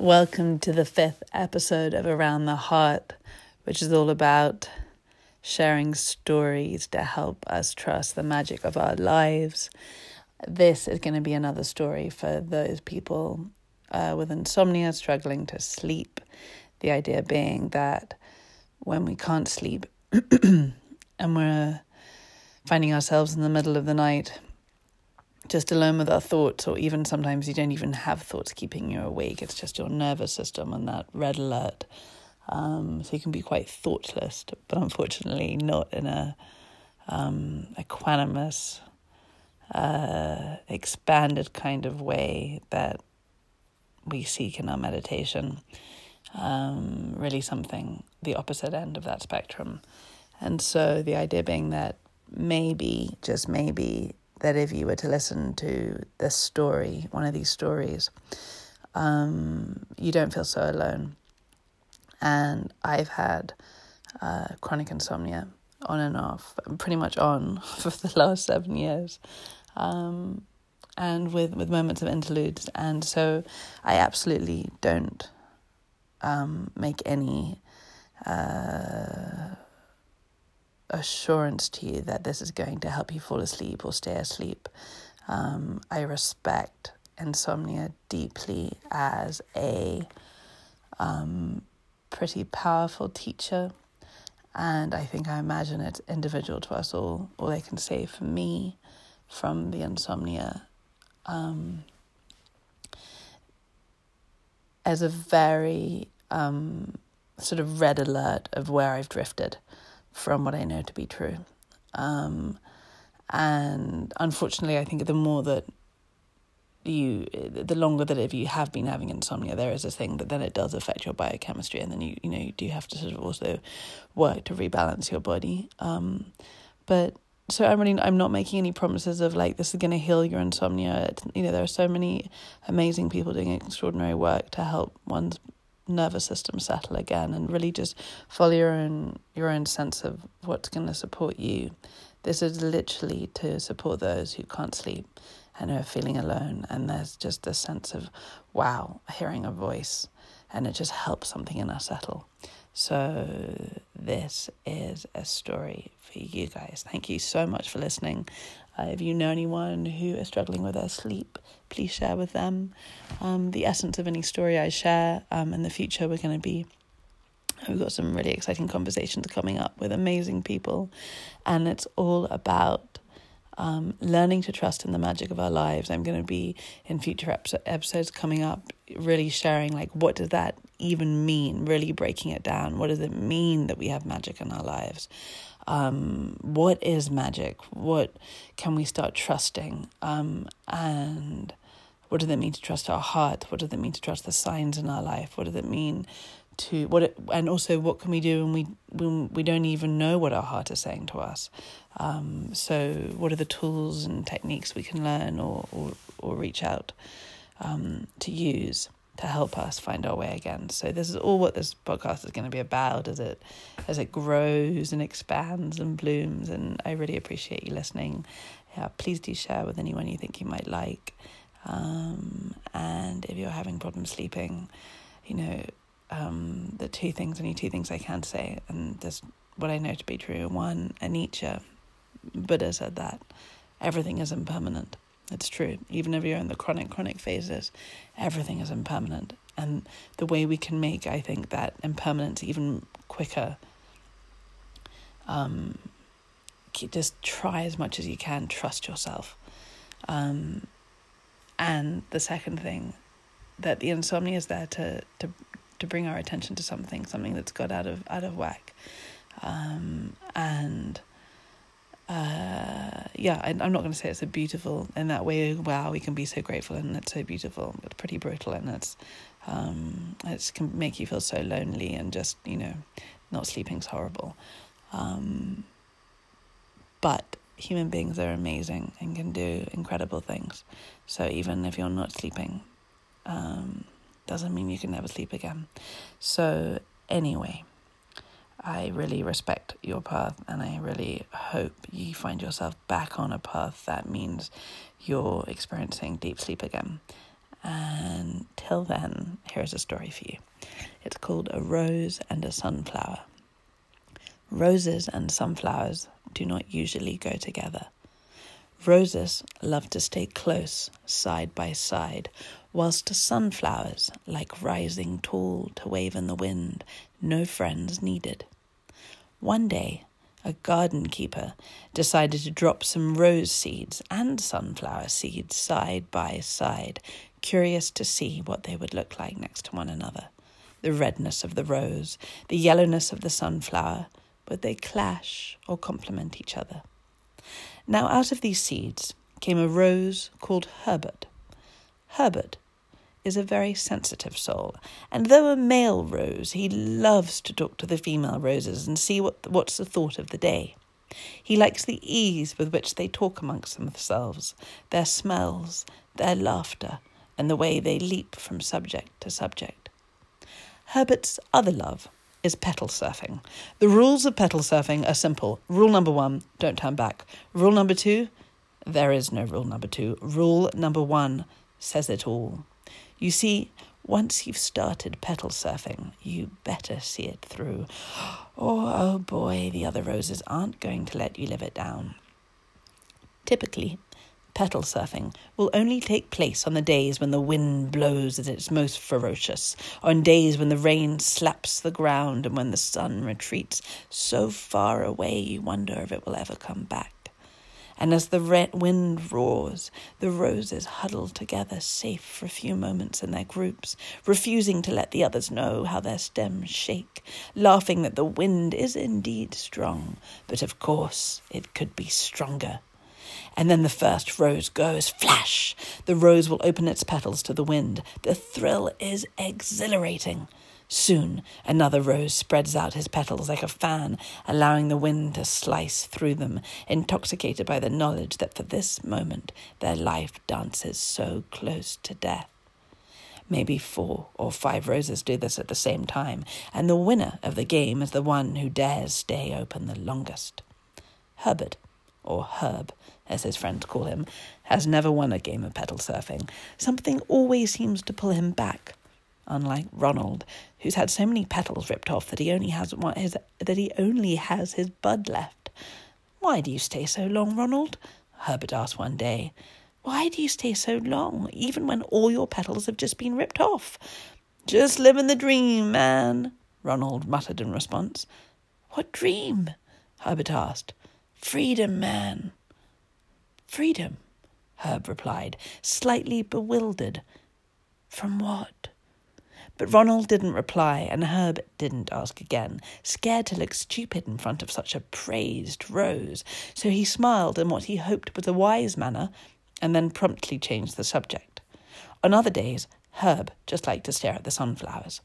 Welcome to the fifth episode of Around the Heart, which is all about sharing stories to help us trust the magic of our lives. This is going to be another story for those people uh, with insomnia struggling to sleep. The idea being that when we can't sleep and we're finding ourselves in the middle of the night just alone with our thoughts, or even sometimes you don't even have thoughts keeping you awake. It's just your nervous system on that red alert. Um, so you can be quite thoughtless, but unfortunately not in a um, equanimous, uh, expanded kind of way that we seek in our meditation. Um, really, something the opposite end of that spectrum. And so the idea being that maybe, just maybe, that if you were to listen to this story, one of these stories, um, you don't feel so alone. And I've had uh, chronic insomnia on and off, pretty much on for the last seven years, um, and with, with moments of interludes. And so I absolutely don't um, make any. Uh, assurance to you that this is going to help you fall asleep or stay asleep. Um, I respect insomnia deeply as a um, pretty powerful teacher. And I think I imagine it's individual to us all. All I can say for me from the insomnia um, as a very um, sort of red alert of where I've drifted from what I know to be true. Um, and unfortunately, I think the more that you, the longer that if you have been having insomnia, there is a thing that then it does affect your biochemistry, and then you, you know, you do have to sort of also work to rebalance your body. Um, but so I'm really, I'm not making any promises of like this is going to heal your insomnia. You know, there are so many amazing people doing extraordinary work to help one's nervous system settle again and really just follow your own your own sense of what's going to support you. This is literally to support those who can't sleep and who are feeling alone. And there's just a sense of wow, hearing a voice, and it just helps something in us settle. So, this is a story for you guys. Thank you so much for listening. Uh, if you know anyone who is struggling with their sleep, please share with them. Um, the essence of any story I share um, in the future, we're going to be We've got some really exciting conversations coming up with amazing people, and it's all about um, learning to trust in the magic of our lives. I'm going to be in future episodes coming up, really sharing like what does that even mean, really breaking it down. What does it mean that we have magic in our lives? um, what is magic? What can we start trusting? Um, and what does it mean to trust our heart? What does it mean to trust the signs in our life? What does it mean to what? It, and also, what can we do when we when we don't even know what our heart is saying to us? Um, so, what are the tools and techniques we can learn or or, or reach out um, to use? to help us find our way again. So this is all what this podcast is going to be about as it as it grows and expands and blooms. And I really appreciate you listening. Yeah, please do share with anyone you think you might like. Um, and if you're having problems sleeping, you know, um, the two things, only two things I can say, and this what I know to be true. One, Nietzsche, Buddha said that everything is impermanent. It's true. Even if you're in the chronic, chronic phases, everything is impermanent. And the way we can make, I think, that impermanence even quicker, um, just try as much as you can, trust yourself. Um, and the second thing, that the insomnia is there to, to, to bring our attention to something, something that's got out of, out of whack. Um, and uh, yeah, I, am not going to say it's a beautiful in that way. Wow, we can be so grateful and it's so beautiful. It's pretty brutal and it's um, it can make you feel so lonely and just you know, not sleeping's horrible. Um, but human beings are amazing and can do incredible things. So even if you're not sleeping, um, doesn't mean you can never sleep again. So anyway. I really respect your path and I really hope you find yourself back on a path that means you're experiencing deep sleep again. And till then, here's a story for you. It's called A Rose and a Sunflower. Roses and sunflowers do not usually go together. Roses love to stay close, side by side, whilst the sunflowers like rising tall to wave in the wind, no friends needed. One day, a garden keeper decided to drop some rose seeds and sunflower seeds side by side, curious to see what they would look like next to one another. The redness of the rose, the yellowness of the sunflower, would they clash or complement each other? Now, out of these seeds came a rose called Herbert. Herbert is a very sensitive soul, and though a male rose, he loves to talk to the female roses and see what, what's the thought of the day. He likes the ease with which they talk amongst themselves, their smells, their laughter, and the way they leap from subject to subject. Herbert's other love is petal surfing. The rules of petal surfing are simple. Rule number one, don't turn back. Rule number two, there is no rule number two. Rule number one says it all. You see, once you've started petal surfing, you better see it through. Or, oh, oh boy, the other roses aren't going to let you live it down. Typically, Petal surfing will only take place on the days when the wind blows at its most ferocious, on days when the rain slaps the ground and when the sun retreats so far away you wonder if it will ever come back. And as the wind roars, the roses huddle together safe for a few moments in their groups, refusing to let the others know how their stems shake, laughing that the wind is indeed strong, but of course it could be stronger and then the first rose goes flash. The rose will open its petals to the wind. The thrill is exhilarating. Soon, another rose spreads out his petals like a fan, allowing the wind to slice through them, intoxicated by the knowledge that for this moment their life dances so close to death. Maybe four or five roses do this at the same time, and the winner of the game is the one who dares stay open the longest. Herbert, or Herb, as his friends call him, has never won a game of petal surfing. Something always seems to pull him back. Unlike Ronald, who's had so many petals ripped off that he only has his, that he only has his bud left. Why do you stay so long, Ronald? Herbert asked one day. Why do you stay so long, even when all your petals have just been ripped off? Just living the dream, man, Ronald muttered in response. What dream? Herbert asked. Freedom, man. Freedom, Herb replied, slightly bewildered. From what? But Ronald didn't reply, and Herb didn't ask again, scared to look stupid in front of such a praised rose. So he smiled in what he hoped was a wise manner, and then promptly changed the subject. On other days, Herb just liked to stare at the sunflowers.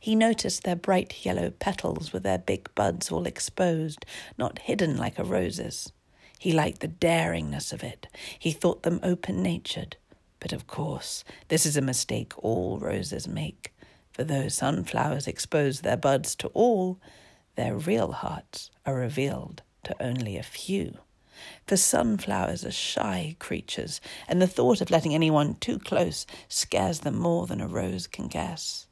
He noticed their bright yellow petals with their big buds all exposed, not hidden like a rose's. He liked the daringness of it. He thought them open natured. But of course, this is a mistake all roses make. For though sunflowers expose their buds to all, their real hearts are revealed to only a few. For sunflowers are shy creatures, and the thought of letting anyone too close scares them more than a rose can guess.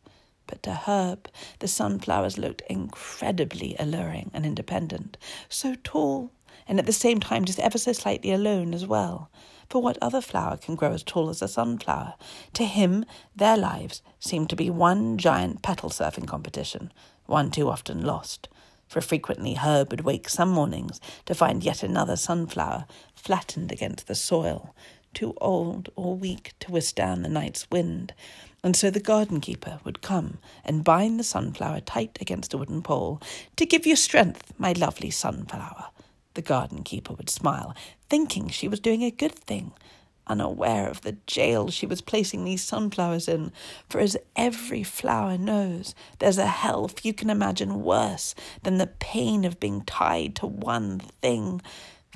But to Herb, the sunflowers looked incredibly alluring and independent, so tall, and at the same time just ever so slightly alone as well. For what other flower can grow as tall as a sunflower? To him, their lives seemed to be one giant petal surfing competition, one too often lost. For frequently Herb would wake some mornings to find yet another sunflower flattened against the soil, too old or weak to withstand the night's wind. And so the garden keeper would come and bind the sunflower tight against a wooden pole. To give you strength, my lovely sunflower, the garden keeper would smile, thinking she was doing a good thing, unaware of the jail she was placing these sunflowers in. For as every flower knows, there's a hell few can imagine worse than the pain of being tied to one thing.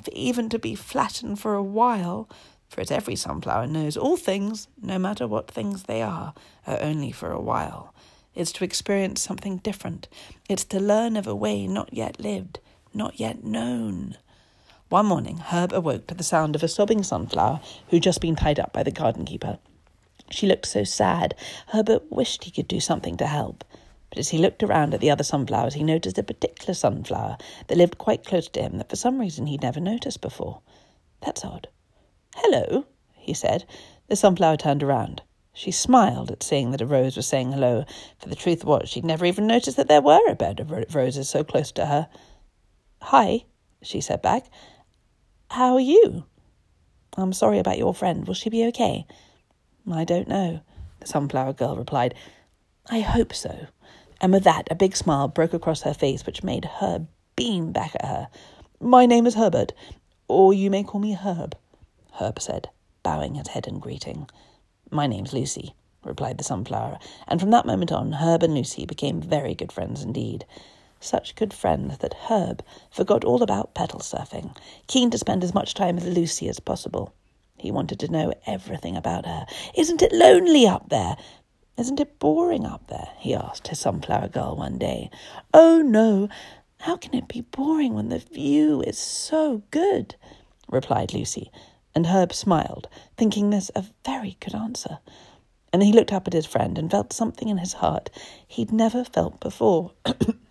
For even to be flattened for a while, for as every sunflower knows, all things, no matter what things they are, are only for a while. It's to experience something different. It's to learn of a way not yet lived not yet known. One morning, Herb awoke to the sound of a sobbing sunflower who'd just been tied up by the garden keeper. She looked so sad. Herbert wished he could do something to help. But as he looked around at the other sunflowers, he noticed a particular sunflower that lived quite close to him that for some reason he'd never noticed before. That's odd. Hello, he said. The sunflower turned around. She smiled at seeing that a rose was saying hello, for the truth was she'd never even noticed that there were a bed of roses so close to her. Hi, she said back. How are you? I'm sorry about your friend. Will she be okay? I don't know, the sunflower girl replied. I hope so. And with that, a big smile broke across her face, which made her beam back at her. My name is Herbert, or you may call me Herb, Herb said, bowing his head in greeting. My name's Lucy, replied the sunflower, and from that moment on, Herb and Lucy became very good friends indeed. Such good friends that Herb forgot all about petal surfing, keen to spend as much time with Lucy as possible. He wanted to know everything about her. Isn't it lonely up there? Isn't it boring up there? he asked his sunflower girl one day. Oh, no. How can it be boring when the view is so good? replied Lucy, and Herb smiled, thinking this a very good answer. And he looked up at his friend and felt something in his heart he'd never felt before.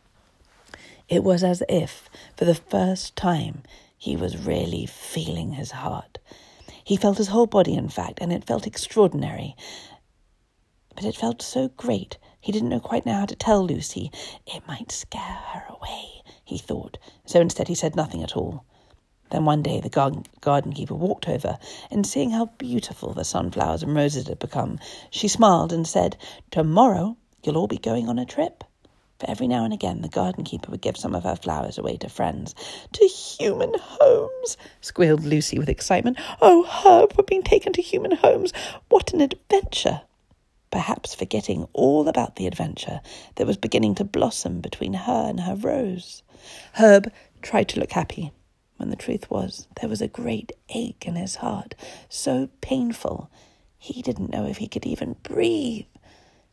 it was as if, for the first time, he was really feeling his heart. He felt his whole body, in fact, and it felt extraordinary. But it felt so great, he didn't know quite know how to tell Lucy. It might scare her away, he thought, so instead he said nothing at all. Then one day the garden keeper walked over, and seeing how beautiful the sunflowers and roses had become, she smiled and said, Tomorrow you'll all be going on a trip. For every now and again the garden keeper would give some of her flowers away to friends. To human homes, squealed Lucy with excitement. Oh, Herb, we're being taken to human homes. What an adventure! Perhaps forgetting all about the adventure that was beginning to blossom between her and her rose. Herb tried to look happy when the truth was there was a great ache in his heart, so painful he didn't know if he could even breathe.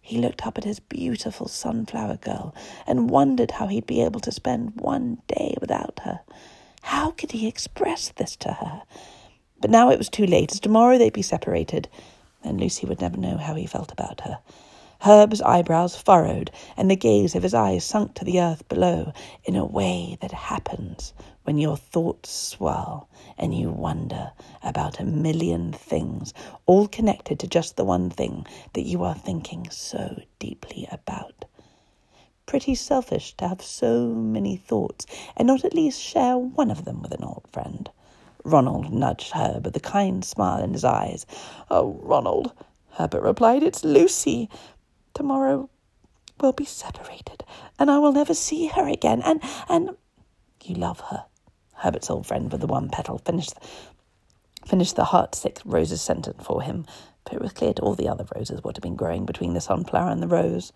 He looked up at his beautiful sunflower girl and wondered how he'd be able to spend one day without her. How could he express this to her? But now it was too late, as tomorrow they'd be separated, and Lucy would never know how he felt about her. Herb's eyebrows furrowed, and the gaze of his eyes sunk to the earth below in a way that happens when your thoughts swell and you wonder about a million things, all connected to just the one thing that you are thinking so deeply about. Pretty selfish to have so many thoughts and not at least share one of them with an old friend. Ronald nudged Herb with a kind smile in his eyes. Oh, Ronald, Herbert replied, it's Lucy. Tomorrow we'll be separated, and I will never see her again. And and you love her. Herbert's old friend with the one petal finished finished the heart-sick roses sentence for him, but it was clear to all the other roses what had been growing between the sunflower and the rose.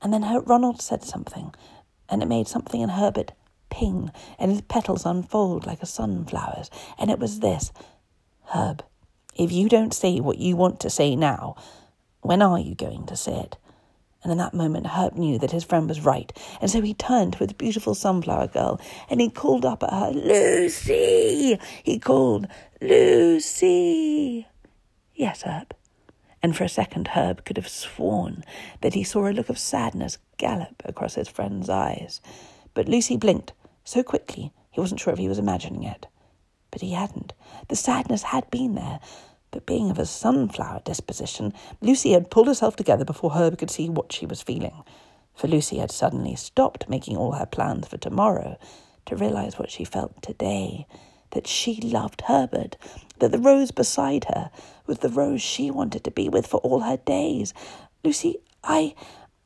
And then her, Ronald said something, and it made something in Herbert ping, and his petals unfold like a sunflower's. And it was this Herb, if you don't say what you want to say now, when are you going to say it? And in that moment, Herb knew that his friend was right, and so he turned to the beautiful sunflower girl and he called up at her, Lucy! He called, Lucy! Yes, Herb. And for a second, Herb could have sworn that he saw a look of sadness gallop across his friend's eyes. But Lucy blinked so quickly he wasn't sure if he was imagining it. But he hadn't. The sadness had been there, but being of a sunflower disposition, Lucy had pulled herself together before Herb could see what she was feeling. For Lucy had suddenly stopped making all her plans for tomorrow to realize what she felt today that she loved Herbert, that the rose beside her was the rose she wanted to be with for all her days. Lucy, I.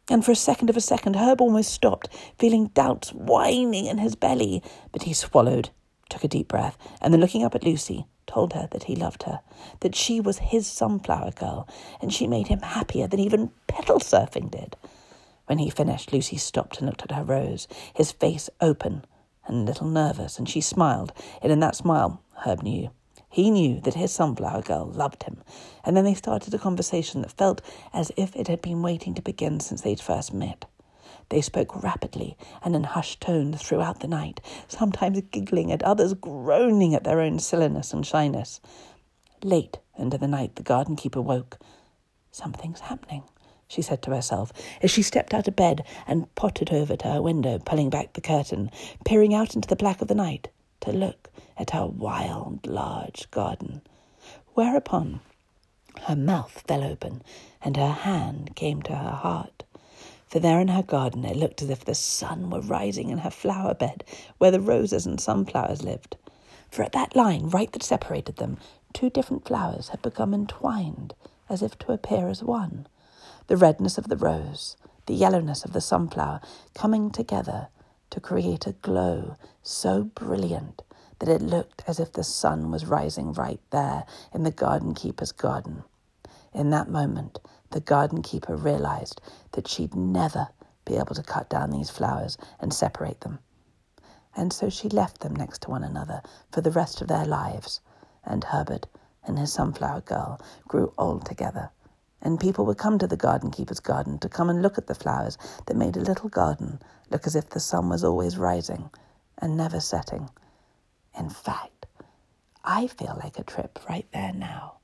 And for a second of a second, Herb almost stopped, feeling doubts whining in his belly. But he swallowed, took a deep breath, and then looking up at Lucy, told her that he loved her, that she was his sunflower girl, and she made him happier than even petal surfing did. When he finished, Lucy stopped and looked at her rose, his face open and a little nervous, and she smiled, and in that smile, Herb knew. He knew that his sunflower girl loved him, and then they started a conversation that felt as if it had been waiting to begin since they'd first met. They spoke rapidly and in hushed tones throughout the night, sometimes giggling at others, groaning at their own silliness and shyness. Late Into the night, the garden keeper woke. Something's happening, she said to herself as she stepped out of bed and pottered over to her window, pulling back the curtain, peering out into the black of the night to look at her wild, large garden. Whereupon her mouth fell open and her hand came to her heart. For there in her garden it looked as if the sun were rising in her flower bed where the roses and sunflowers lived. For at that line, right that separated them, two different flowers had become entwined as if to appear as one. The redness of the rose, the yellowness of the sunflower coming together to create a glow so brilliant that it looked as if the sun was rising right there in the garden keeper's garden. In that moment, the garden keeper realized that she'd never be able to cut down these flowers and separate them. And so she left them next to one another for the rest of their lives, and Herbert and his sunflower girl grew old together. And people would come to the garden keeper's garden to come and look at the flowers that made a little garden look as if the sun was always rising and never setting. In fact, I feel like a trip right there now.